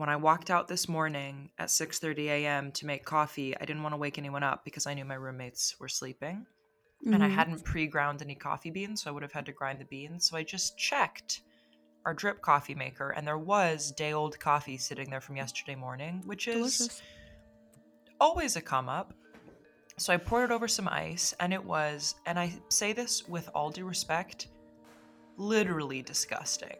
when I walked out this morning at 6:30 a.m. to make coffee, I didn't want to wake anyone up because I knew my roommates were sleeping. Mm-hmm. And I mm-hmm. hadn't pre-ground any coffee beans, so I would have had to grind the beans. So I just checked our drip coffee maker and there was day old coffee sitting there from yesterday morning, which is Delicious. always a come up. So I poured it over some ice and it was, and I say this with all due respect, literally disgusting.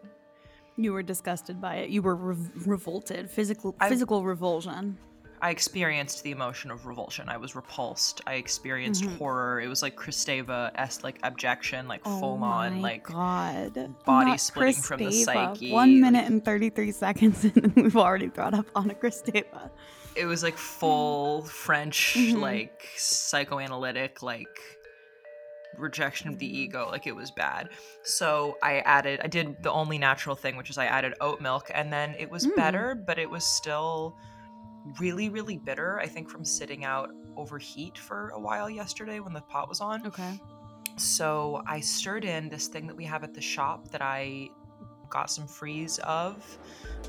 You were disgusted by it. You were re- revolted, physical physical revulsion. I experienced the emotion of revulsion. I was repulsed. I experienced mm-hmm. horror. It was like Kristeva s like abjection, like oh full on, like God, body Not splitting Kristeva. from the psyche. One minute and thirty three seconds, and we've already brought up Anna Kristeva. It was like full French, mm-hmm. like psychoanalytic, like rejection of the mm-hmm. ego like it was bad so i added i did the only natural thing which is i added oat milk and then it was mm. better but it was still really really bitter i think from sitting out over heat for a while yesterday when the pot was on okay so i stirred in this thing that we have at the shop that i got some freeze of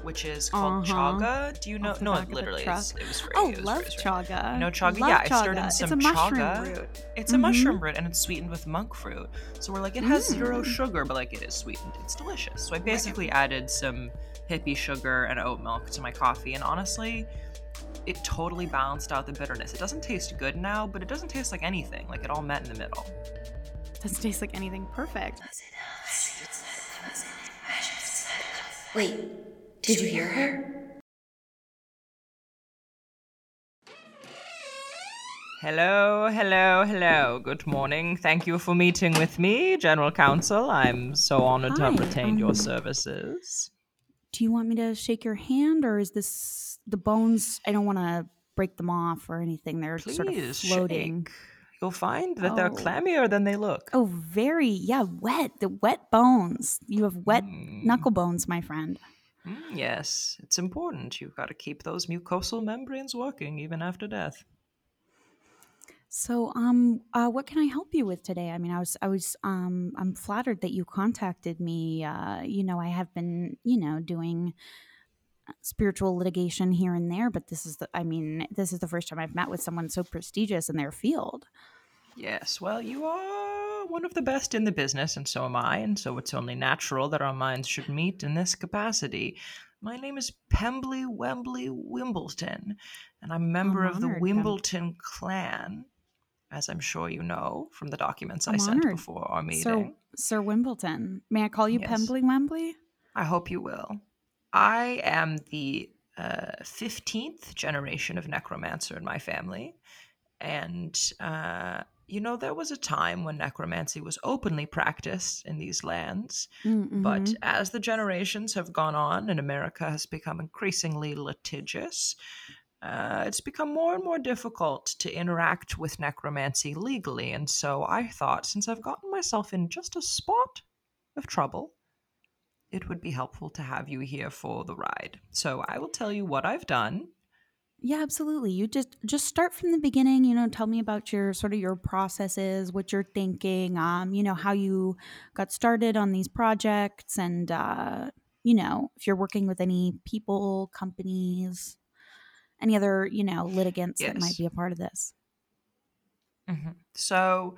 which is called uh-huh. chaga. Do you know? No, literally, it was free. Oh, was love free, chaga. No chaga. Love yeah, chaga. I stirred in some it's a chaga. Root. It's a mm-hmm. mushroom root, and it's sweetened with monk fruit. So we're like, it has mm. zero sugar, but like it is sweetened. It's delicious. So I basically added some hippie sugar and oat milk to my coffee, and honestly, it totally balanced out the bitterness. It doesn't taste good now, but it doesn't taste like anything. Like it all met in the middle. Doesn't taste like anything. Perfect. Wait, did you hear her? Hello, hello, hello. Good morning. Thank you for meeting with me, General Counsel. I'm so honored Hi, to have retained um, your services. Do you want me to shake your hand, or is this the bones? I don't want to break them off or anything. They're Please sort of floating. Shake you'll find that oh. they're clammier than they look. Oh, very, yeah, wet. The wet bones. You have wet mm. knuckle bones, my friend. Mm, yes, it's important. You've got to keep those mucosal membranes working even after death. So, um, uh, what can I help you with today? I mean, I was, I was, um, I'm flattered that you contacted me. Uh, you know, I have been, you know, doing spiritual litigation here and there, but this is the I mean, this is the first time I've met with someone so prestigious in their field. Yes, well, you are one of the best in the business, and so am I, and so it's only natural that our minds should meet in this capacity. My name is Pembley Wembley Wimbledon, and I'm a member I'm of the Wimbledon clan, as I'm sure you know from the documents I'm i sent honored. before our meeting. Sir, Sir Wimbledon. May I call you yes. Pembley Wembley? I hope you will. I am the uh, 15th generation of necromancer in my family. And, uh, you know, there was a time when necromancy was openly practiced in these lands. Mm-hmm. But as the generations have gone on and America has become increasingly litigious, uh, it's become more and more difficult to interact with necromancy legally. And so I thought, since I've gotten myself in just a spot of trouble, it would be helpful to have you here for the ride. So I will tell you what I've done. Yeah, absolutely. You just just start from the beginning, you know, tell me about your sort of your processes, what you're thinking, um, you know, how you got started on these projects and uh, you know, if you're working with any people, companies, any other, you know, litigants yes. that might be a part of this. Mm-hmm. So,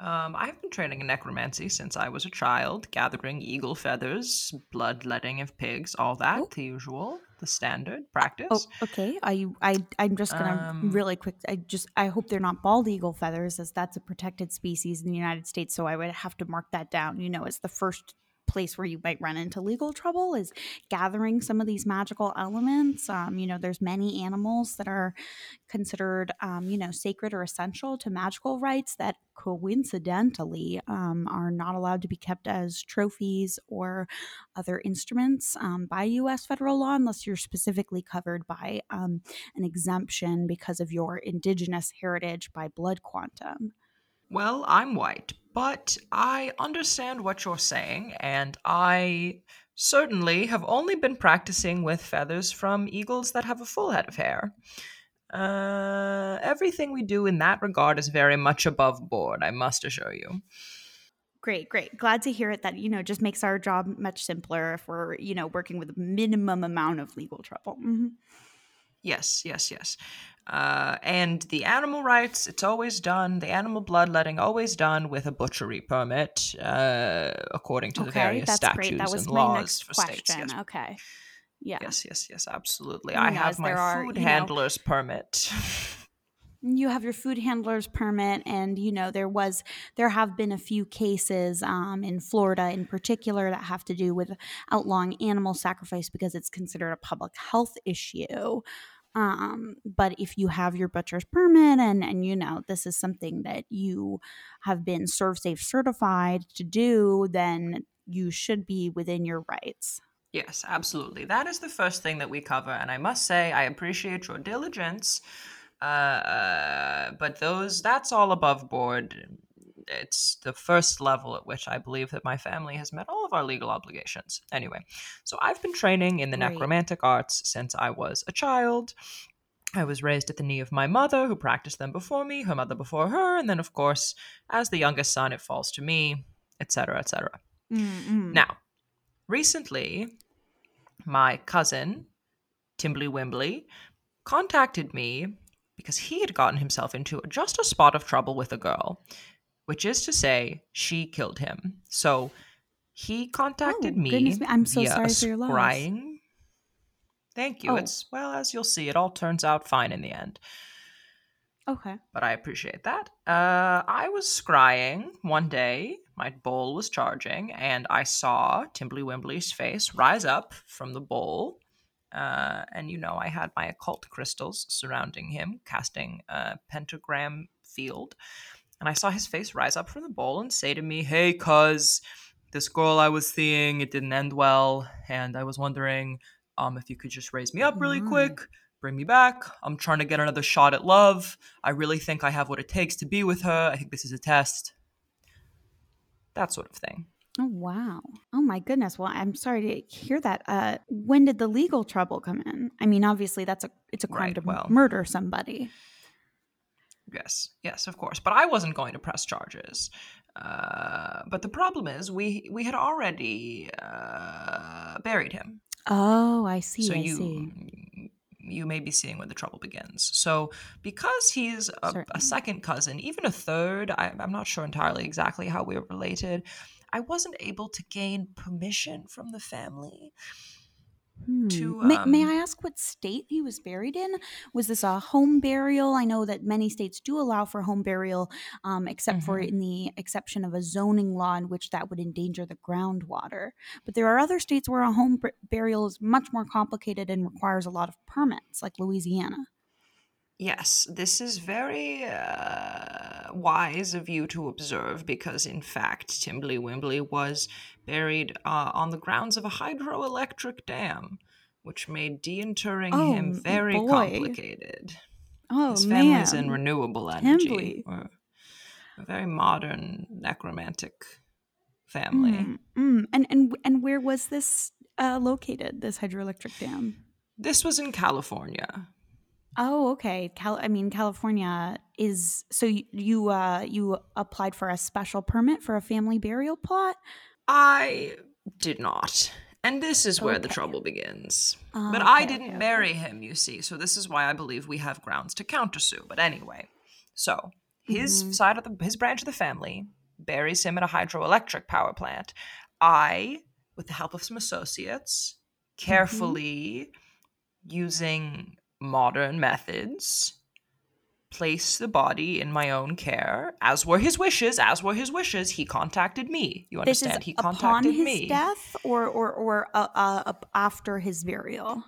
um, I've been training in necromancy since I was a child, gathering eagle feathers, bloodletting of pigs, all that, oh. the usual, the standard practice. Oh, okay. I, I, I'm just gonna um, really quick. I just, I hope they're not bald eagle feathers, as that's a protected species in the United States. So I would have to mark that down. You know, as the first place where you might run into legal trouble is gathering some of these magical elements. Um, you know, there's many animals that are considered, um, you know, sacred or essential to magical rites that coincidentally um, are not allowed to be kept as trophies or other instruments um, by U.S. federal law unless you're specifically covered by um, an exemption because of your indigenous heritage by blood quantum. Well, I'm white, but I understand what you're saying, and I certainly have only been practicing with feathers from eagles that have a full head of hair. Uh, everything we do in that regard is very much above board, I must assure you. Great, great. Glad to hear it that, you know, just makes our job much simpler if we're, you know, working with a minimum amount of legal trouble. Mm-hmm. Yes, yes, yes. Uh, and the animal rights, it's always done. The animal bloodletting, always done with a butchery permit, uh, according to okay, the various that's statutes great. That was and my laws next for question. states. Yes. Okay. Yeah. yes, yes, yes, absolutely. I have my are, food you know- handler's permit. you have your food handler's permit and you know there was there have been a few cases um, in florida in particular that have to do with outlawing animal sacrifice because it's considered a public health issue um, but if you have your butcher's permit and and you know this is something that you have been ServSafe certified to do then you should be within your rights Yes, absolutely. That is the first thing that we cover, and I must say I appreciate your diligence. Uh, uh, but those that's all above board. It's the first level at which I believe that my family has met all of our legal obligations. Anyway, so I've been training in the Great. necromantic arts since I was a child. I was raised at the knee of my mother, who practiced them before me, her mother before her, and then, of course, as the youngest son, it falls to me, etc., etc. Mm-mm. Now, recently, my cousin, Timbly Wimbly, contacted me because he had gotten himself into just a spot of trouble with a girl, which is to say, she killed him. So he contacted Oh, me. goodness me. I'm so sorry for your loss. scrying. Thank you. Oh. It's well, as you'll see, it all turns out fine in the end okay but I appreciate that. Uh, I was scrying one day. My bowl was charging, and I saw Timbly Wimbly's face rise up from the bowl. Uh, and you know, I had my occult crystals surrounding him, casting a pentagram field. And I saw his face rise up from the bowl and say to me, Hey, cuz, this girl I was seeing, it didn't end well. And I was wondering um, if you could just raise me up really Mm. quick bring me back. I'm trying to get another shot at love. I really think I have what it takes to be with her. I think this is a test. That sort of thing. Oh wow. Oh my goodness. Well, I'm sorry to hear that. Uh when did the legal trouble come in? I mean, obviously that's a it's a crime Right, to well- murder somebody. Yes, yes, of course. But I wasn't going to press charges. Uh, but the problem is, we we had already uh, buried him. Oh, I see. so I you see. you may be seeing where the trouble begins. So because he's a, a second cousin, even a third, I, I'm not sure entirely exactly how we're related. I wasn't able to gain permission from the family. Hmm. to, may, may um, I ask what state he was buried in? Was this a home burial? I know that many states do allow for home burial, um, except for Mhm. in the exception of a zoning law in which that would endanger the groundwater. But there are other states where a home bur- burial is much more complicated and requires a lot of permits, like Louisiana. Yes, this is very uh, wise of you to observe because, in fact, Timbly Wimbly was buried uh, on the grounds of a hydroelectric dam, which made deinterring Oh, him very boy. complicated. Oh His family is in renewable energy. Timbly. A very modern necromantic family. Mm, mm. And and and where was this uh, located? This hydroelectric dam? This was in California. Oh, okay. Cal- I mean, California is so you you, uh, you applied for a special permit for a family burial plot. I did not. And this is where the trouble begins. Uh, But I didn't okay, okay. bury him, you see, so this is why I believe we have grounds to countersue. But anyway, so his Mhm. side of the his branch of the family buries him at a hydroelectric power plant. I, with the help of some associates, Mm-hmm. carefully using modern methods, place the body in my own care, as were his wishes. As were his wishes, he contacted me. You This is understand? he upon his me. death, or or or uh, uh, after his burial.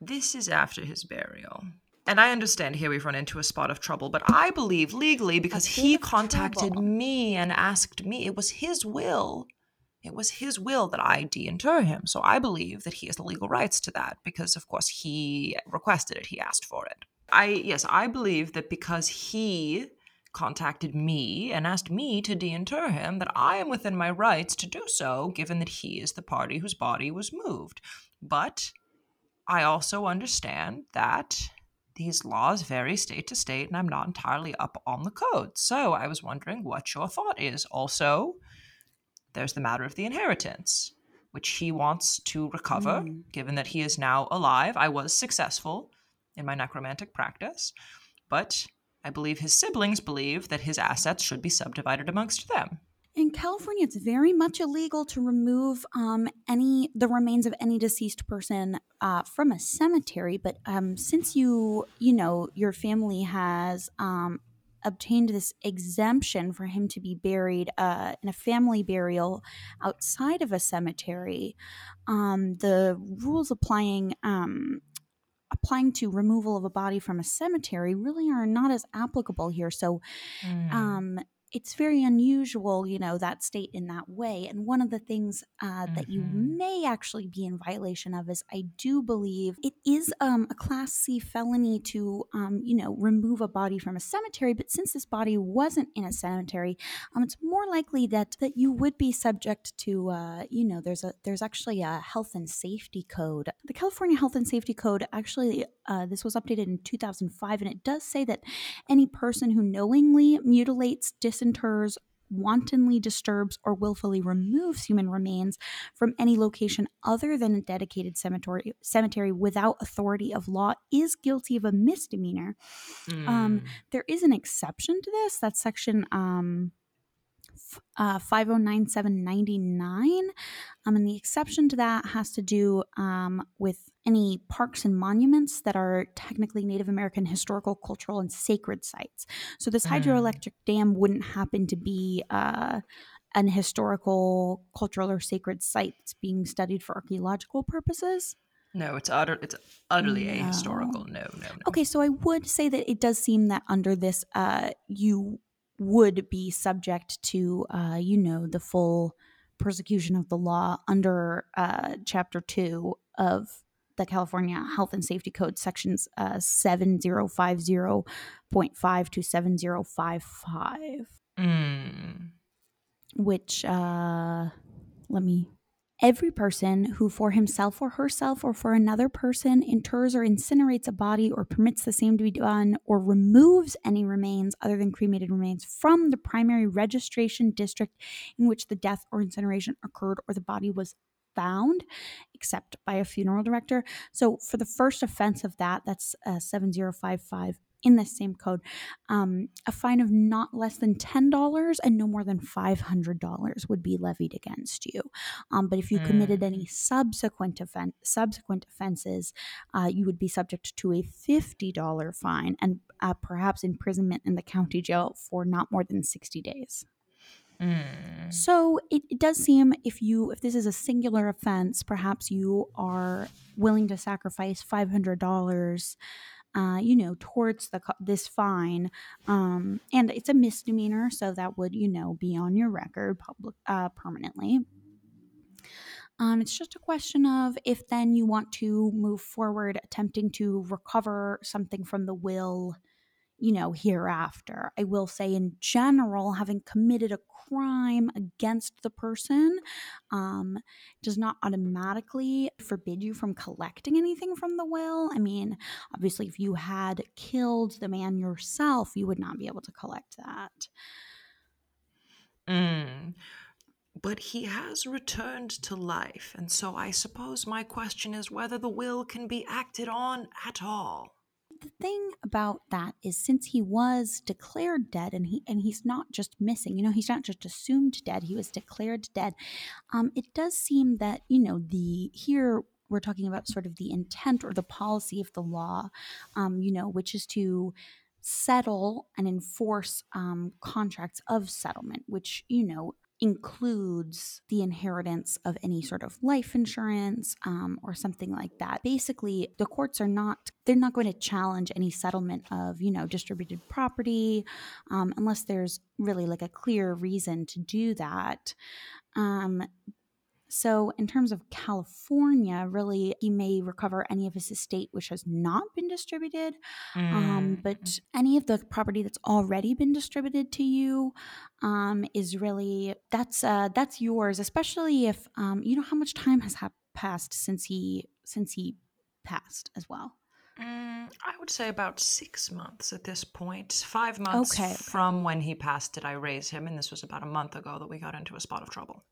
This is after his burial. And I understand here we've run into a spot of trouble, but I believe legally because he contacted trouble. me and asked me. It was his will. It was his will that I deinter him. So I believe that he has the legal rights to that because, of course, he requested it. He asked for it. I, yes, I believe that because he contacted me and asked me to deinter him, that I am within my rights to do so, given that he is the party whose body was moved. But I also understand that these laws vary state to state, and I'm not entirely up on the code. So I was wondering what your thought is. Also, there's the matter of the inheritance, which he wants to recover, mm. given that he is now alive. I was successful in my necromantic practice, but I believe his siblings believe that his assets should be subdivided amongst them. In California, it's very much illegal to remove um, any the remains of any deceased person uh, from a cemetery. But um, since you, you know, your family has um, obtained this exemption for him to be buried uh, in a family burial outside of a cemetery, um, the rules applying um, applying to removal of a body from a cemetery really are not as applicable here. So, mm. um, it's very unusual, you know, that state in that way. And one of the things uh, mm-hmm. that you mm-hmm. may actually be in violation of is I do believe it is um, a Class C felony to, um, you know, remove a body from a cemetery. But since this body wasn't in a cemetery, um, it's more likely that that you would be subject to, uh, you know, there's a there's actually a health and safety code. The California Health and Safety Code actually uh, this was updated in 2005, and it does say that any person who knowingly mutilates, disinters, wantonly disturbs or willfully removes human remains from any location other than a dedicated cemetery cemetery without authority of law is guilty of a misdemeanor. Mm. Um, hmm. there is an exception to this. That's section um, uh, 509799. Um, and the exception to that has to do um, with any parks and monuments that are technically Native American historical, cultural, and sacred sites. So this mm. hydroelectric dam wouldn't happen to be uh, an historical, cultural, or sacred site that's being studied for archaeological purposes. No, it's utter it's utterly no. ahistorical. No, no, no. Okay, so I would say that it does seem that under this, uh, you would be subject to, uh, you know, the full persecution of the law under uh, Chapter 2 of the California Health and Safety Code, sections uh, 7050.5 to 7055. Mm. Which, uh, let me Every person who for himself or herself or for another person inters or incinerates a body or permits the same to be done or removes any remains other than cremated remains from the primary registration district in which the death or incineration occurred or the body was found except by a funeral director. So for the first offense of that, that's uh, 7055 in the same code, um, a fine of not less than $10 and no more than $500 would be levied against you. Um, but if you committed mm. any subsequent, offen- subsequent offenses, uh, you would be subject to a $50 fine and uh, perhaps imprisonment in the county jail for not more than 60 days. Mm. So it, it, does seem if you if this is a singular offense, perhaps you are willing to sacrifice five hundred dollars uh, you know, towards the this fine, um, and it's a misdemeanor, so that would you know be on your record public uh, permanently. Um, it's just a question of if then you want to move forward, attempting to recover something from the will you know, hereafter. I will say, in general, having committed a crime against the person um, does not automatically forbid you from collecting anything from the will. I mean, obviously, if you had killed the man yourself, you would not be able to collect that. Mm. But he has returned to life, and so I suppose my question is whether the will can be acted on at all the thing about that is since he was declared dead and he and he's not just missing you know he's not just assumed dead he was declared dead um, it does seem that you know the here we're talking about sort of the intent or the policy of the law um, you know which is to settle and enforce um, contracts of settlement which you know includes the inheritance of any sort of life insurance um, or something like that. Basically, the courts are not they're not going to challenge any settlement of you know distributed property um, unless there's really like a clear reason to do that. Um, so, in terms of California, really, he may recover any of his estate which has not been distributed. Um, mm. Um, but any of the property that's already been distributed to you um, is really that's uh, that's yours. Especially if um, you know how much time has ha- passed since he since he passed as well. Mm, I would say about six months at this point. Five months okay. from when he passed did I raise him, and this was about a month ago that we got into a spot of trouble.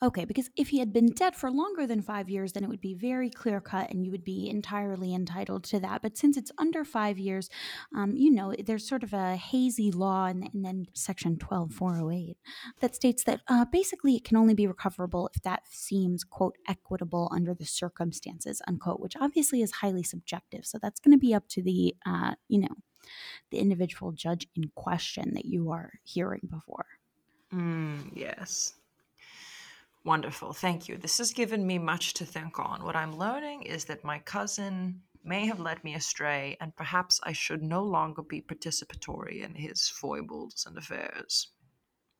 Okay, because if he had been dead for longer than five years, then it would be very clear cut and you would be entirely entitled to that. But since it's under five years, um, you know, there's sort of a hazy law, and, then section 12408 that states that uh, basically it can only be recoverable if that seems, quote, equitable under the circumstances, unquote, which obviously is highly subjective. So that's going to be up to the, uh, you know, the individual judge in question that you are hearing before. Mm, yes. Wonderful. Thank you. This has given me much to think on. What I'm learning is that my cousin may have led me astray, and perhaps I should no longer be participatory in his foibles and affairs.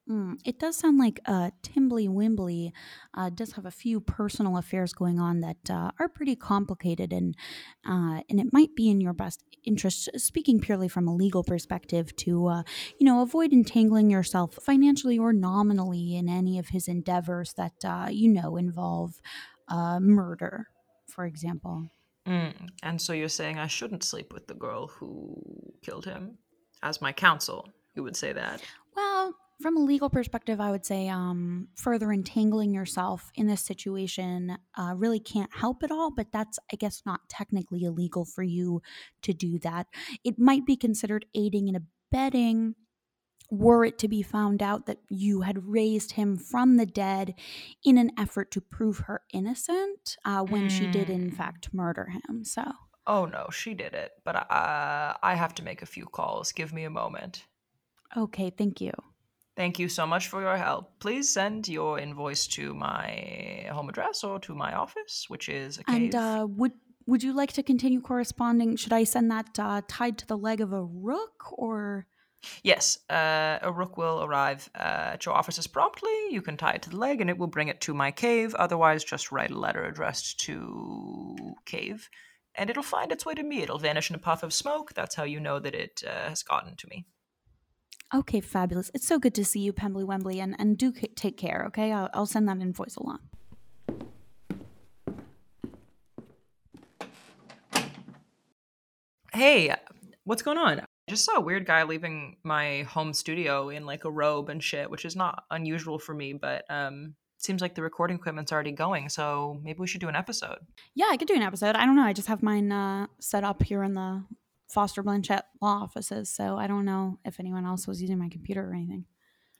Mm, it does sound like uh, Timbly Wimbly uh, does have a few personal affairs going on that uh, are pretty complicated, and uh, and it might be in your best interest, speaking purely from a legal perspective, to uh, you know avoid entangling yourself financially or nominally in any of his endeavors that uh, you know involve murder, for example. Mm, and so you're saying I shouldn't sleep with the girl who killed him, as my counsel, you would say that. Well, from a legal perspective, I would say um, further entangling yourself in this situation uh, really can't help at all, but that's, I guess, not technically illegal for you to do that. It might be considered aiding and abetting were it to be found out that you had raised him from the dead in an effort to prove her innocent uh, when mm. she did, in hmm. fact, murder him. So. Oh no, she did it, but uh, I have to make a few calls. Give me a moment. Okay, thank you. Thank you so much for your help. Please send your invoice to my home address or to my office, which is a cave. And uh, would would you like to continue corresponding? Should I send that uh, tied to the leg of a rook or? Yes, uh, a rook will arrive uh, at your offices promptly. You can tie it to the leg, and it will bring it to my cave. Otherwise, just write a letter addressed to cave, and it'll find its way to me. It'll vanish in a puff of smoke. That's how you know that it uh, has gotten to me. Okay, fabulous. It's so good to see you, Pembly Wembley, and, and do c- take care, okay? I'll, I'll send that invoice along. Hey, what's going on? I just saw a weird guy leaving my home studio in like a robe and shit, which is not unusual for me, but um seems like the recording equipment's already going, so maybe we should do an episode. Yeah, I could do an episode. I don't know. I just have mine uh, set up here in the Foster Blanchette law offices, so I don't know if anyone else was using my computer or anything.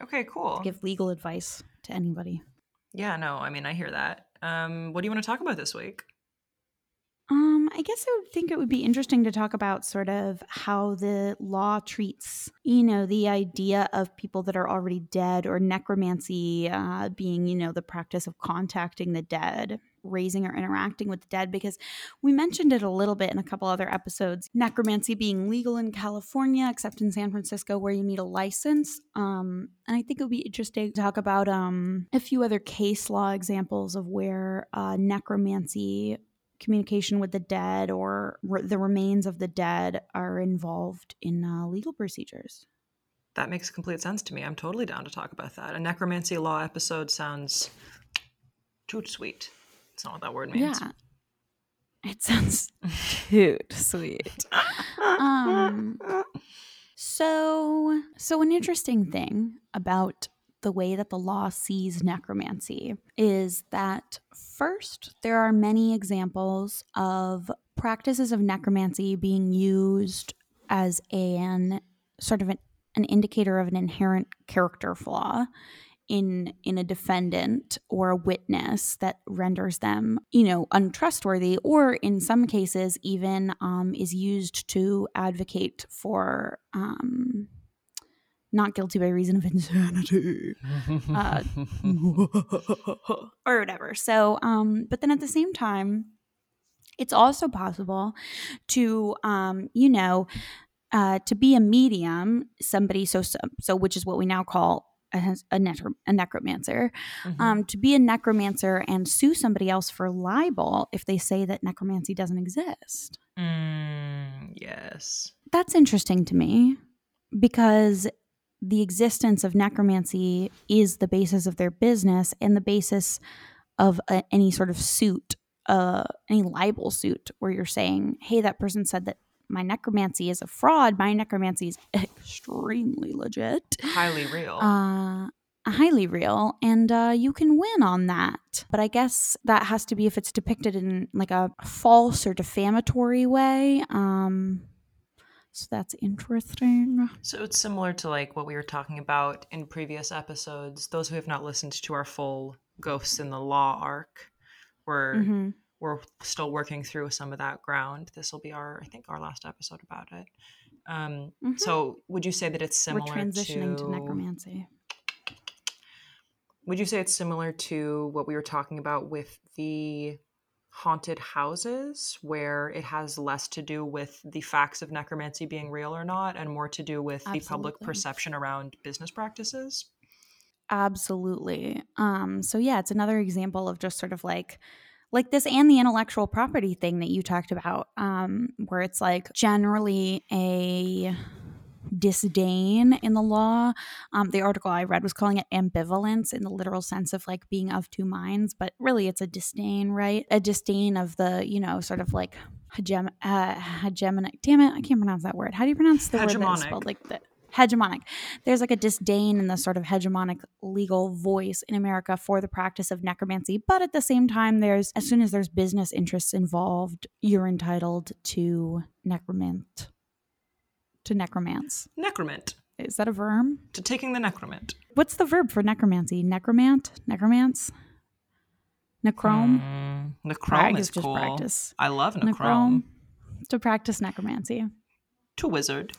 Okay, cool. Give legal advice to anybody. Yeah, no, I mean I hear that. Um, what do you want to talk about this week? Um, I guess I would think it would be interesting to talk about sort of how the law treats, you know, the idea of people that are already dead or necromancy uh, being, you know, the practice of contacting the dead raising or interacting with the dead because we mentioned it a little bit in a couple other episodes. Necromancy being legal in California, except in San Francisco where you need a license. Um, and I think it would be interesting to talk about um, a few other case law examples of where uh, necromancy communication with the dead or re- the remains of the dead are involved in uh, legal procedures. That makes complete sense to me. I'm totally down to talk about that. A necromancy law episode sounds too sweet. It's not what that word means. Yeah. It sounds cute, sweet. Um, so, so an interesting thing about the way that the law sees necromancy is that first, there are many examples of practices of necromancy being used as an sort of an, an indicator of an inherent character flaw in in a defendant or a witness that renders them you know untrustworthy or in some cases even um, is used to advocate for um, not guilty by reason of insanity. Uh, or whatever. So um, but then at the same time it's also possible to um, you know uh, to be a medium somebody so, so so which is what we now call a, a, necro- a necromancer mm-hmm. um, to be a necromancer and sue somebody else for libel if they say that necromancy doesn't exist. Mm, yes. That's interesting to me because the existence of necromancy is the basis of their business and the basis of a, any sort of suit, uh, any libel suit where you're saying, hey, that person said that my necromancy is a fraud. My necromancy is extremely legit, highly real. Uh, highly real and uh, you can win on that but i guess that has to be if it's depicted in like a false or defamatory way um so that's interesting so it's similar to like what we were talking about in previous episodes those who have not listened to our full ghosts in the law arc we're mm-hmm. We're still working through some of that ground this will be our i think our last episode about it um, mm-hmm. so would you say that it's similar we're transitioning to, to necromancy would you say it's similar to what we were talking about with the haunted houses where it has less to do with the facts of necromancy being real or not and more to do with Absolutely. the public perception around business practices Absolutely. Um, so yeah, it's another example of just sort of like like this and the intellectual property thing that you talked about, um, where it's like generally a disdain in the law. Um, the article I read was calling it ambivalence in the literal sense of like being of two minds, but really it's a disdain, right? A disdain of the, you know, sort of like hegem- uh, hegemonic. Damn it, I can't pronounce that word. How do you pronounce the hegemonic. word that's spelled like that? Hegemonic. There's like a disdain in the sort of hegemonic legal voice in America for the practice of necromancy. But at the same time, there's as soon as there's business interests involved, you're entitled to necromant to necromance. Necromant. Is that a verb? To taking the necromant. What's the verb for necromancy? Necromant? Necromance? Necrome? Mm, necrome is, cool. Practice. I love necrome. necrome. To practice necromancy. To wizard.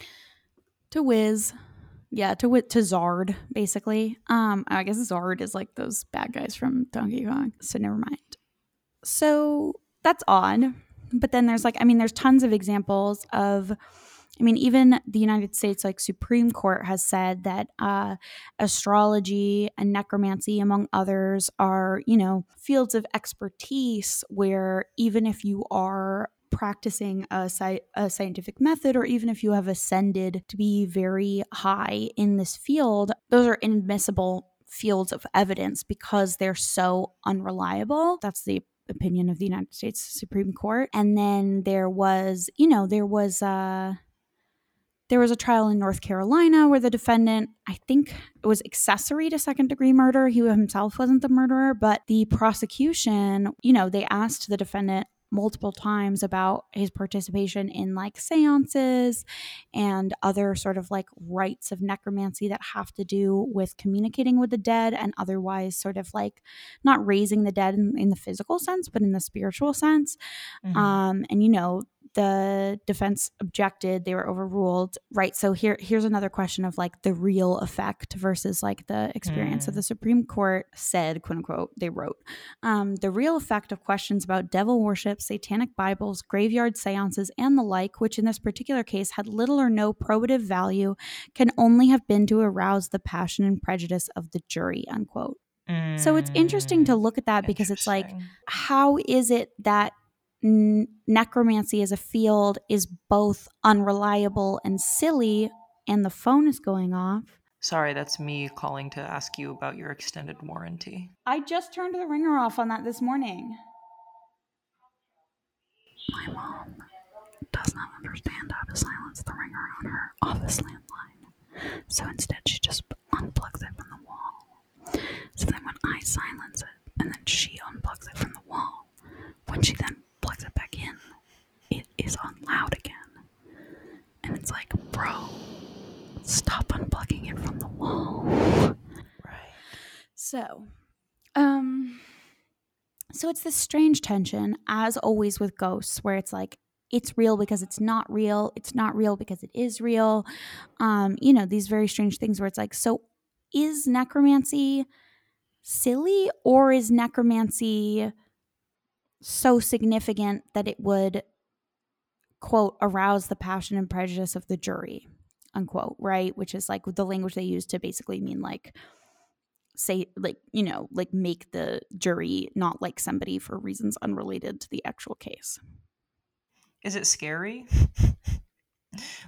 To whiz. Yeah, to to Zard, basically. Um, I guess Zard is like those bad guys from Donkey Kong. So never mind. So that's odd. But then there's like, I mean, there's tons of examples of I mean, even the United States, like Supreme Court, has said that uh, astrology and necromancy, among others, are, you know, fields of expertise where even if you are practicing a, sci- a, scientific method, or even if you have ascended to be very high in this field, those are inadmissible fields of evidence because they're so unreliable. That's the opinion of the United States Supreme Court. And then there was, you know, there was a there was a trial in North Carolina where the defendant, I think it was accessory to second degree murder. He himself wasn't the murderer, but the prosecution, you know, they asked the defendant multiple times about his participation in like seances and other sort of like rites of necromancy that have to do with communicating with the dead and otherwise sort of like not raising the dead in, in the physical sense but in the spiritual sense mm-hmm. um and you know the defense objected they were overruled right so here here's another question of like the real effect versus like the experience mm. of the supreme court said quote unquote they wrote um, the real effect of questions about devil worship satanic bibles graveyard seances and the like which in this particular case had little or no probative value can only have been to arouse the passion and prejudice of the jury unquote so it's interesting to mm. look at that because it's like how is it that n- necromancy as a field is both unreliable and silly, and the phone is going off. Sorry, that's me calling to ask you about your extended warranty. I just turned the ringer off on that this morning. My mom does not understand how to silence the ringer on her office landline. So instead, she just unplugs it from the wall. So then, when I silence it, and then she unplugs it from the wall, when she then plugs it back in, it is on loud again. And it's like, bro, stop unplugging it from the wall. Right. So, um, so it's this strange tension, as always with ghosts, where it's like, it's real because it's not real. It's not real because it is real. Um, you know, these very strange things where it's like, so is necromancy silly or is necromancy so significant that it would quote arouse the passion and prejudice of the jury unquote right? Which is like the language they use to basically mean like say like you know like make the jury not like somebody for reasons unrelated to the actual case. Is it scary?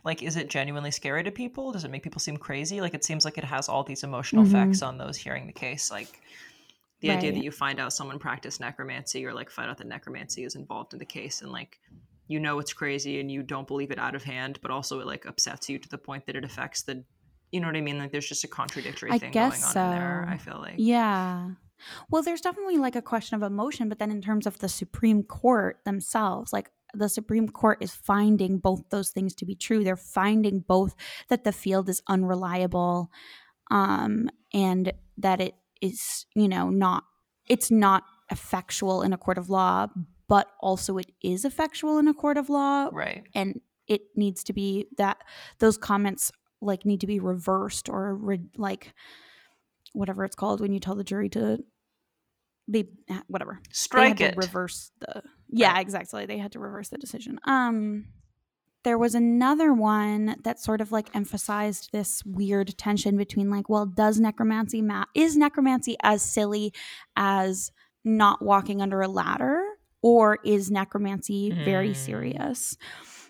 Like is it genuinely scary to people? Does it make people seem crazy? Like it seems like it has all these emotional mm-hmm. effects on those hearing the case like the right. idea that you find out someone practiced necromancy or like find out that necromancy is involved in the case and like you know it's crazy and you don't believe it out of hand but also it like upsets you to the point that it affects the you know what I mean? Like there's just a contradictory I thing guess going on so. there. I feel like Yeah. Well, there's definitely like a question of emotion, but then in terms of the Supreme Court themselves, like the Supreme Court is finding both those things to be true. They're finding both that the field is unreliable um, and that it is, you know, not, it's not effectual in a court of law, but also it is effectual in a court of law. right. And it needs to be that those comments like need to be reversed or re- like whatever it's called when you tell the jury to they whatever Strike they had it. to reverse the yeah Right. exactly they had to reverse the decision um there was another one that sort of like emphasized this weird tension between like well does necromancy ma- is necromancy as silly as not walking under a ladder or is necromancy very Mm. serious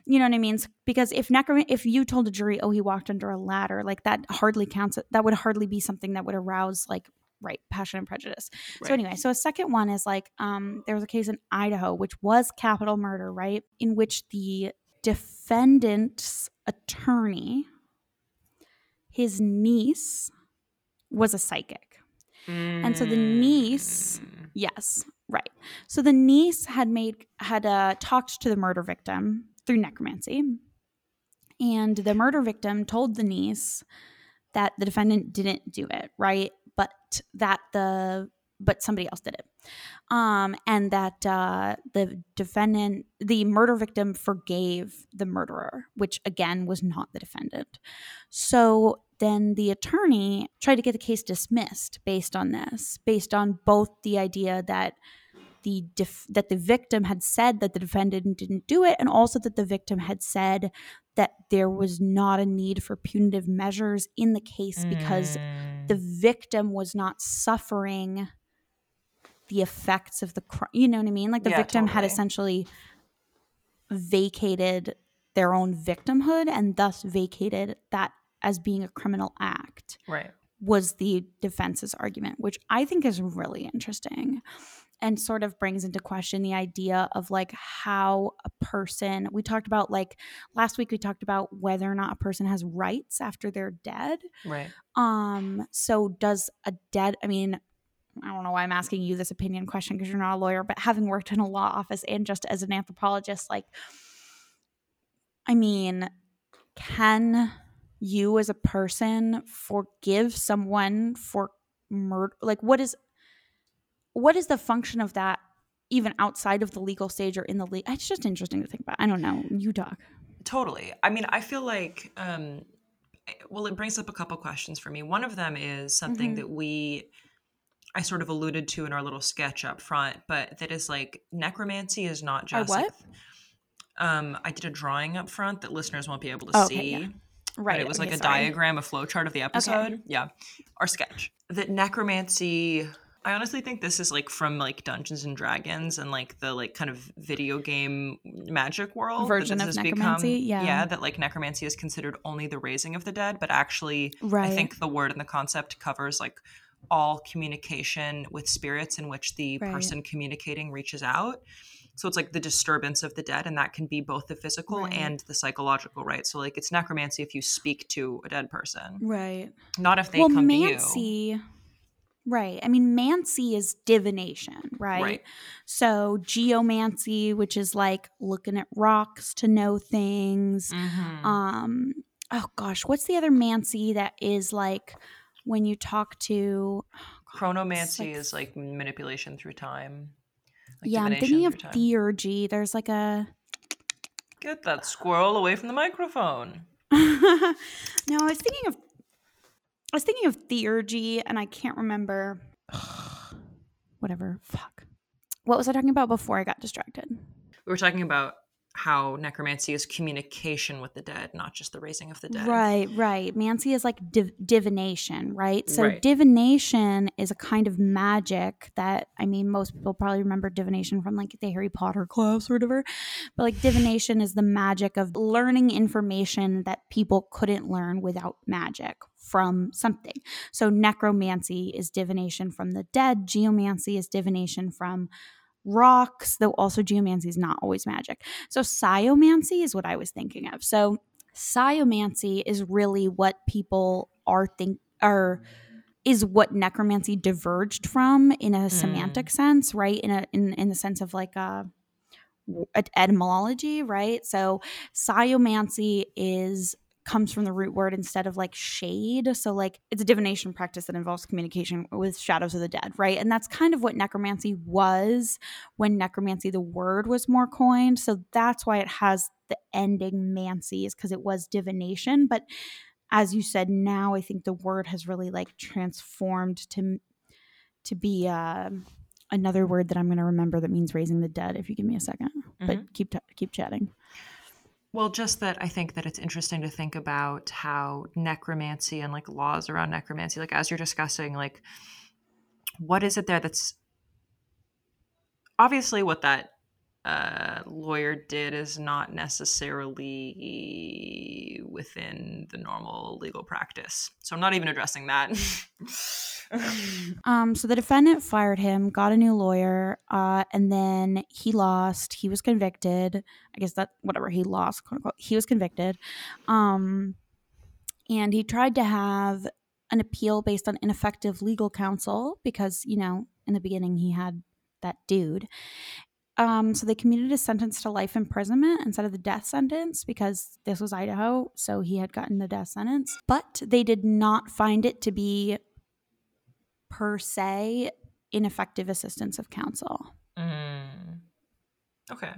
you know what i mean because if necrom- if you told a jury oh he walked under a ladder like that hardly counts that would hardly be something that would arouse like right passion and prejudice so anyway, so a second one is like um, there was a case in Idaho, which was capital murder, right? In which the defendant's attorney, his niece, was a psychic. And so the niece- Mm. Yes, right. So the niece had made had uh, talked to the murder victim through necromancy, and the murder victim told the niece that the defendant didn't do it, right? But that the but somebody else did it, um, and that uh, the defendant, the murder victim, forgave the murderer, which again was not the defendant. So then the attorney tried to get the case dismissed based on this, based on both the idea that the def- that the victim had said that the defendant didn't do it, and also that the victim had said that there was not a need for punitive measures in the case because Mm. the victim was not suffering the effects of the crime. You know what I mean? Like the Yeah, victim had essentially vacated their own victimhood and thus vacated that as being a criminal act right. was the defense's argument, which I think is really interesting and sort of brings into question the idea of like how a person we talked about like last week we talked about whether or not a person has rights after they're dead Right. um so does a dead i mean i don't know why i'm asking you this opinion question because you're not a lawyer but having worked in a law office and just as an anthropologist like i mean can you as a person forgive someone for murder like what is what is the function of that even outside of the legal stage or in the legal it's just interesting to think about i don't know you talk Totally. I mean, I feel like, um, well, it brings up a couple questions for me. One of them is something Mhm. that we, I sort of alluded to in our little sketch up front, but that is like necromancy is not just what? like. Um, I did a drawing up front that listeners won't be able to Oh, okay, see. yeah. But right it was okay, like a sorry. diagram, a flowchart of the episode. Yeah. Our sketch. That necromancy I honestly think this is like from like Dungeons and Dragons and like the like kind of video game magic world that Version this of has necromancy, yeah. yeah that like necromancy is considered only the raising of the dead but actually right I think the word and the concept covers like all communication with spirits in which the Right. person communicating reaches out. So it's like the disturbance of the dead, and that can be both the physical Right. and the psychological, right? So like it's necromancy if you speak to a dead person, right not if they well come to you. right i mean mancy is divination right? Right. so geomancy which is like looking at rocks to know things Mhm. um oh gosh what's the other mancy that is like when you talk to oh Chronomancy like- is like manipulation through time. Like yeah i'm thinking of time. theurgy there's like a Get that squirrel away from the microphone. no i was thinking of i was thinking of theurgy and i can't remember whatever fuck what was i talking about before i got distracted We were talking about how necromancy is communication with the dead, not just the raising of the dead. Right, right. Mancy is like div- divination, right? So Right. divination is a kind of magic that I mean most people probably remember divination from like the Harry Potter class or whatever. But like divination is the magic of learning information that people couldn't learn without magic from something. So necromancy is divination from the dead, geomancy is divination from rocks, though also geomancy is not always magic. So sciomancy is what I was thinking of. So sciomancy is really what people are think are is what necromancy diverged from in a mm. semantic sense, right? In a in in the sense of like a, etymology, right? So sciomancy is comes from the root word instead of like shade. So, like, it's a divination practice that involves communication with shadows of the dead, right? And that's kind of what necromancy was when necromancy, the word, was more coined. So, that's why it has the ending mancy, is because it was divination. But as you said, now I think the word has really like transformed to to be uh, another word that I'm going to remember that means raising the dead. If you give me a 2nd mm-hmm. but keep t- keep chatting. Well, just that I think that it's interesting to think about how necromancy and like laws around necromancy, like as you're discussing, like what is it there that's obviously what that uh, lawyer did is not necessarily within the normal legal practice. So I'm not even addressing that. um, so the defendant fired him, got a new lawyer, uh, and then he lost. He was convicted. I guess that whatever he lost, quote unquote, he was convicted. Um, and he tried to have an appeal based on ineffective legal counsel because you know in the beginning he had that dude. Um, so they commuted his sentence to life imprisonment instead of the death sentence because this was Idaho, so he had gotten the death sentence. But they did not find it to be per se ineffective assistance of counsel. Mm. Okay.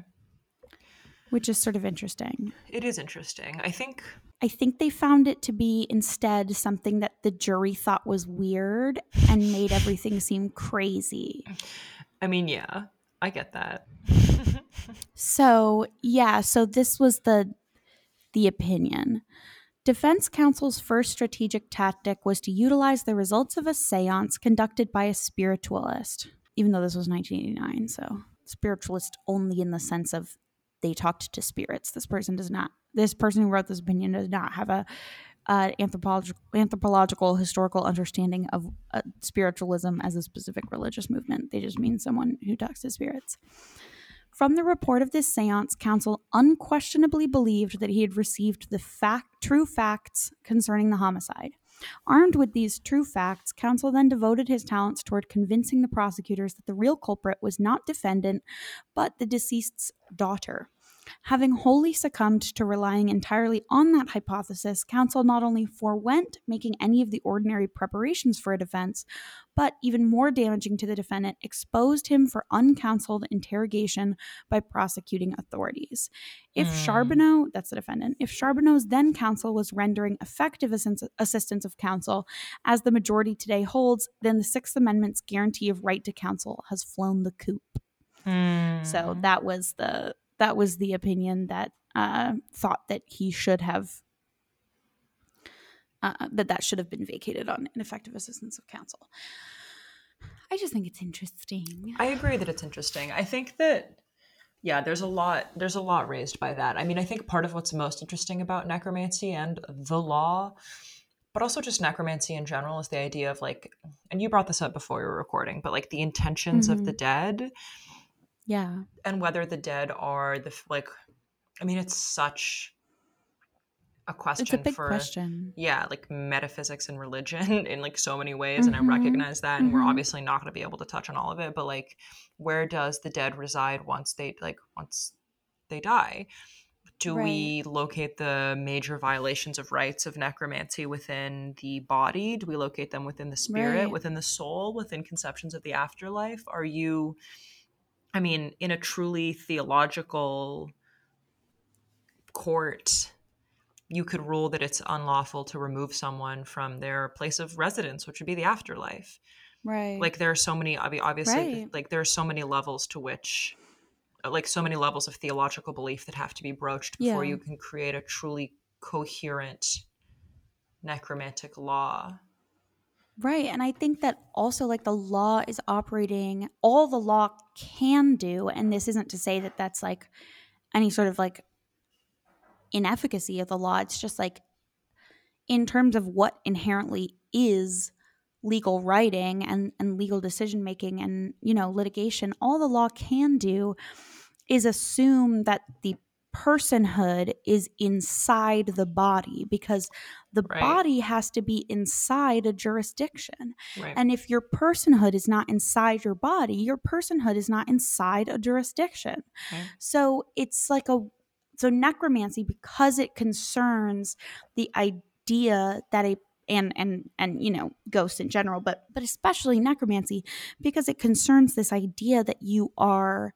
Which is sort of interesting. It is interesting. I think I think they found it to be instead something that the jury thought was weird and made everything seem crazy. I mean, yeah, I get that. so, yeah, so this was the the opinion. Defense counsel's first strategic tactic was to utilize the results of a seance conducted by a spiritualist, even though this was 1989. So, spiritualist only in the sense of they talked to spirits. This person does not, this person who wrote this opinion does not have a uh, anthropological, anthropological historical understanding of uh, spiritualism as a specific religious movement. They just mean someone who talks to spirits. From the report of this seance, counsel unquestionably believed that he had received the fact, true facts concerning the homicide. Armed with these true facts, counsel then devoted his talents toward convincing the prosecutors that the real culprit was not defendant, but the deceased's daughter. Having wholly succumbed to relying entirely on that hypothesis, counsel not only forewent making any of the ordinary preparations for a defense, but even more damaging to the defendant, exposed him for uncounseled interrogation by prosecuting authorities. If mm. Charboneau, that's the defendant, if Charboneau's then counsel was rendering effective assistance of counsel, as the majority today holds, then the Sixth Amendment's guarantee of right to counsel has flown the coop. Mm. So that was the that was the opinion that uh, thought that he should have uh, that that should have been vacated on ineffective assistance of counsel. I just think it's interesting. I agree that it's interesting. I think that yeah, there's a lot there's a lot raised by that. I mean, I think part of what's most interesting about necromancy and the law but also just necromancy in general is the idea of like and you brought this up before we were recording, but like the intentions mm-hmm. of the mm-hmm. dead yeah. And whether the dead are the like I mean it's such a question it's a big for question. yeah, like metaphysics and religion in like so many ways mm-hmm. and I recognize that and mm-hmm. we're obviously not going to be able to touch on all of it, but like where does the dead reside once they like once they die? do right. we locate the major violations of rights of necromancy within the body do we locate them within the spirit right. within the soul within conceptions of the afterlife are you I mean, in a truly theological court, you could rule that it's unlawful to remove someone from their place of residence, which would be the afterlife. Right. Like there are so many obviously right. like there are so many levels to which uh, like so many levels of theological belief that have to be broached before yeah. you can create a truly coherent necromantic law. Right. And I think that also, like, the law is operating, all the law can do, and this isn't to say that that's like any sort of like inefficacy of the law. It's just like, in terms of what inherently is legal writing and, and legal decision making and, you know, litigation, all the law can do is assume that the personhood is inside the body because the Right. body has to be inside a jurisdiction. Right. And if your personhood is not inside your body, your personhood is not inside a jurisdiction. Right. So it's like a so necromancy because it concerns the idea that a and and and you know ghosts in general but but especially necromancy because it concerns this idea that you are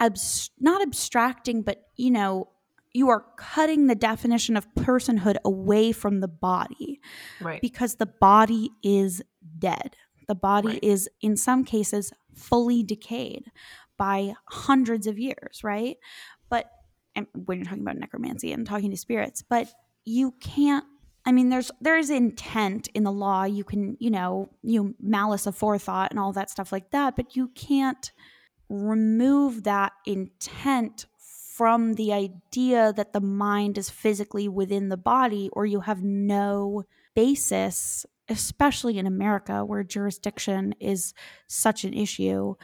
abs- not abstracting but you know you are cutting the definition of personhood away from the body right. because the body is dead. The body Right. is, in some cases, fully decayed by hundreds of years, right? But and when you're talking about necromancy and talking to spirits, but you can't. I mean, there's there is intent in the law. You can, you know, you malice aforethought and all that stuff like that, but you can't remove that intent from the idea that the mind is physically within the body or you have no basis especially in America where jurisdiction is such an issue.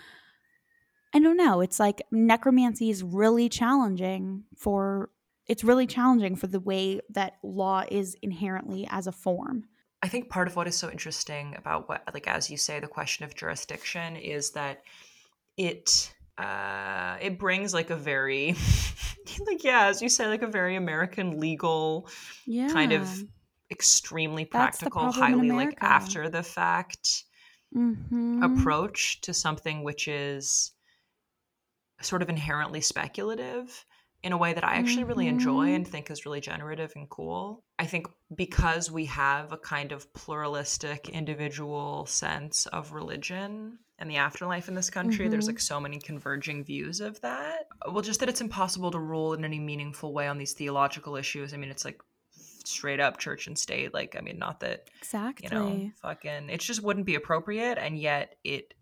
I don't know. It's like necromancy is really challenging for it's really challenging for the way that law is inherently as a form. I think part of what is so interesting about what, like, as you say, the question of jurisdiction is that it uh it brings like a very like yeah as you say like a very american legal yeah kind of extremely practical highly like after the fact Mhm. approach to something which is sort of inherently speculative in a way that I actually really enjoy Mhm. and think is really generative and cool. I think because we have a kind of pluralistic individual sense of religion and the afterlife in this country, there's Mhm. like so many converging views of that. Well, just that it's impossible to rule in any meaningful way on these theological issues. I mean, it's like straight up church and state. Like, I mean, not that exactly you know, fucking, it just wouldn't be appropriate. And yet it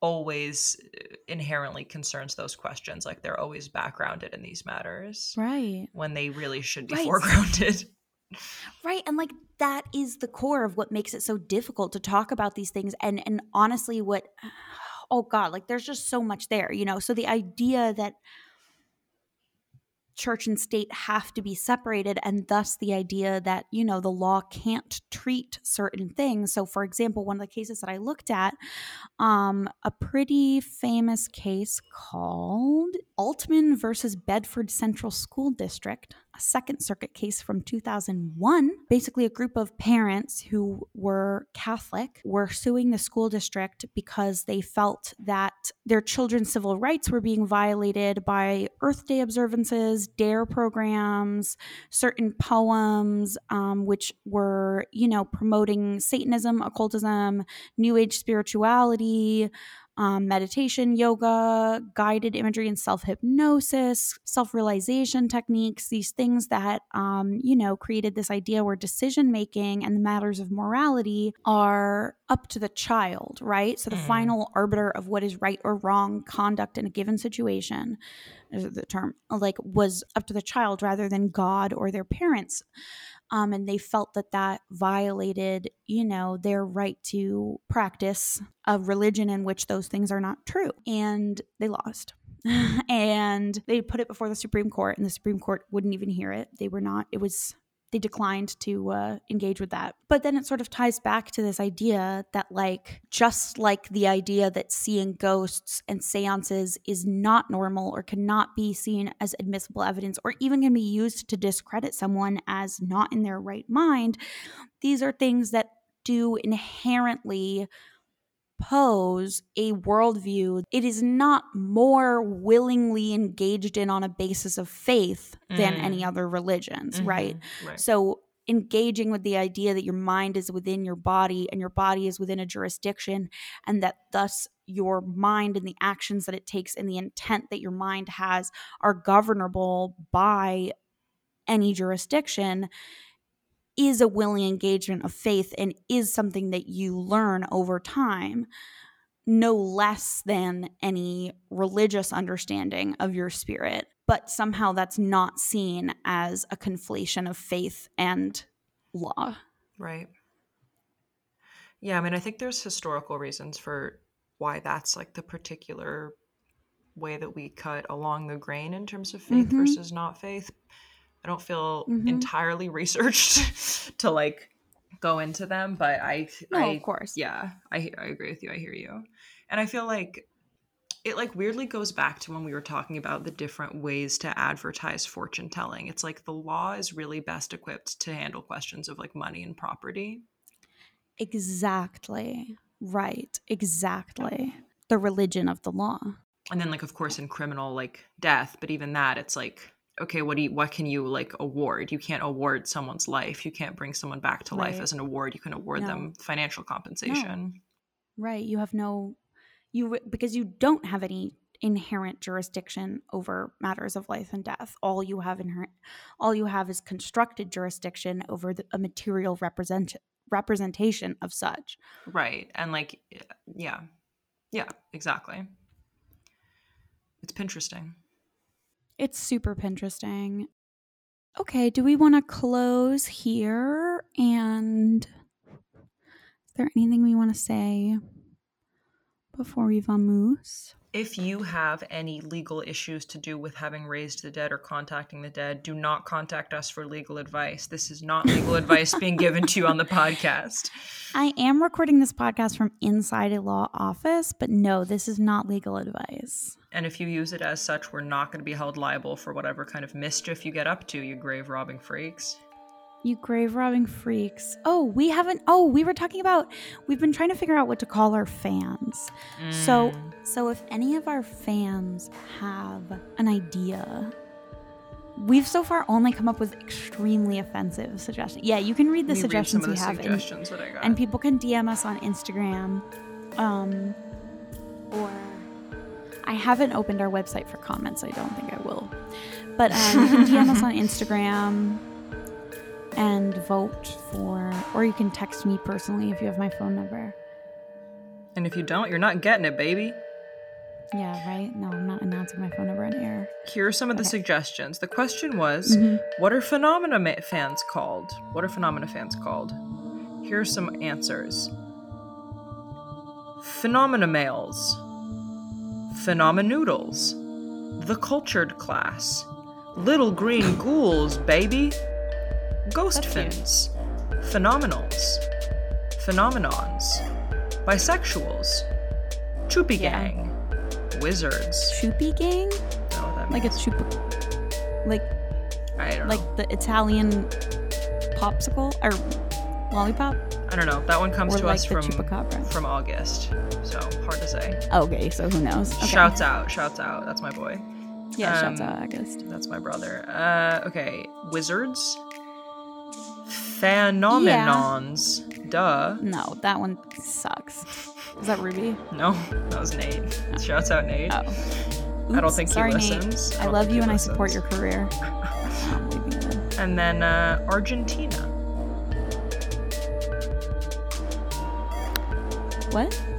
always uh, inherently concerns those questions. Like they're always backgrounded in these matters right when they really should be Right. foregrounded. Right. And like that is the core of what makes it so difficult to talk about these things. And and honestly, what oh God, like there's just so much there, you know. So the idea that church and state have to be separated and thus the idea that you know the law can't treat certain things so for example one of the cases that i looked at um, a pretty famous case called altman versus bedford central school district second circuit case from 2001 basically a group of parents who were catholic were suing the school district because they felt that their children's civil rights were being violated by earth day observances dare programs certain poems um, which were you know promoting satanism occultism new age spirituality um, meditation, yoga, guided imagery, and self hypnosis, self realization techniques, these things that, um, you know, created this idea where decision making and the matters of morality are up to the child, right? So the Mhm. final arbiter of what is right or wrong conduct in a given situation is the term like was up to the child rather than god or their parents um, and they felt that that violated you know their right to practice a religion in which those things are not true. And they lost. And they put it before the supreme court and the supreme court wouldn't even hear it. They were not it was they declined to uh, engage with that. But then it sort of ties back to this idea that, like, just like the idea that seeing ghosts and seances is not normal or cannot be seen as admissible evidence or even can be used to discredit someone as not in their right mind, these are things that do inherently pose a worldview it is not more willingly engaged in on a basis of faith than Mm. any other religions right Mhm. Right. so engaging with the idea that your mind is within your body and your body is within a jurisdiction and that thus your mind and the actions that it takes and the intent that your mind has are governable by any jurisdiction is a willing engagement of faith and is something that you learn over time no less than any religious understanding of your spirit but somehow that's not seen as a conflation of faith and law Right. Yeah, I mean, I think there's historical reasons for why that's like the particular way that we cut along the grain in terms of faith mm-hmm. versus not faith. I don't feel mm-hmm. entirely researched to like go into them, but I, no, I, of course, yeah, I, I agree with you. I hear you, and I feel like it like weirdly goes back to when we were talking about the different ways to advertise fortune telling. It's like the law is really best equipped to handle questions of like money and property. Exactly. Right. Exactly. The religion of the law. And then like of course in criminal like death, but even that it's like okay, what do you what can you like award? You can't award someone's life. You can't bring someone back to right. life as an award. You can award no. them financial compensation. No. Right. You have no you because you don't have any inherent jurisdiction over matters of life and death. All you have inherent, all you have is constructed jurisdiction over the, a material represent representation of such. Right, and like, yeah, yeah, exactly. It's Pinteresting. It's super Pinteresting. Okay, do we want to close here? And is there anything we want to say? before we vamos. If you have any legal issues to do with having raised the dead or contacting the dead, do not contact us for legal advice. This is not legal advice being given to you on the podcast. I am recording this podcast from inside a law office, but no, this is not legal advice. And if you use it as such, we're not going to be held liable for whatever kind of mischief you get up to, you grave robbing freaks. You grave robbing freaks. Oh, we haven't. Oh, we were talking about. We've been trying to figure out what to call our fans. Mm. So, so if any of our fans have an idea, we've so far only come up with extremely offensive suggestions. Yeah, you can read the suggestions read we have, suggestions and, and, people can DM us on Instagram, um, or I haven't opened our website for comments. I don't think I will, but um, you can DM us on Instagram and vote for, or you can text me personally if you have my phone number. And if you don't, you're not getting it, baby. Yeah, right? No, I'm not announcing my phone number on air. Here are some of the suggestions. The question was mm-hmm. what are phenomena ma- fans called? What are phenomena fans called? Here are some answers Phenomena males, Phenomenoodles, The Cultured Class, Little Green Ghouls, baby. Ghost fins, phenomenals, phenomenons, bisexuals, choopy yeah. gang, wizards. Choopy gang? Like a choop, like I don't know like know. the Italian popsicle or lollipop. I don't know. That one comes or to like us from from August, so hard to say. Okay, so who knows? Okay. Shouts out! Shouts out! That's my boy. Yeah, um, shouts out August. That's my brother. Uh, okay, wizards. Phenomenons. Yeah. Duh. No, that one sucks. Is that Ruby? No, that was Nate. Shouts out Nate. Oh. Oops, I don't think sorry, he listens. Nate. I, I love you and listens. I support your career. and then uh, Argentina. What?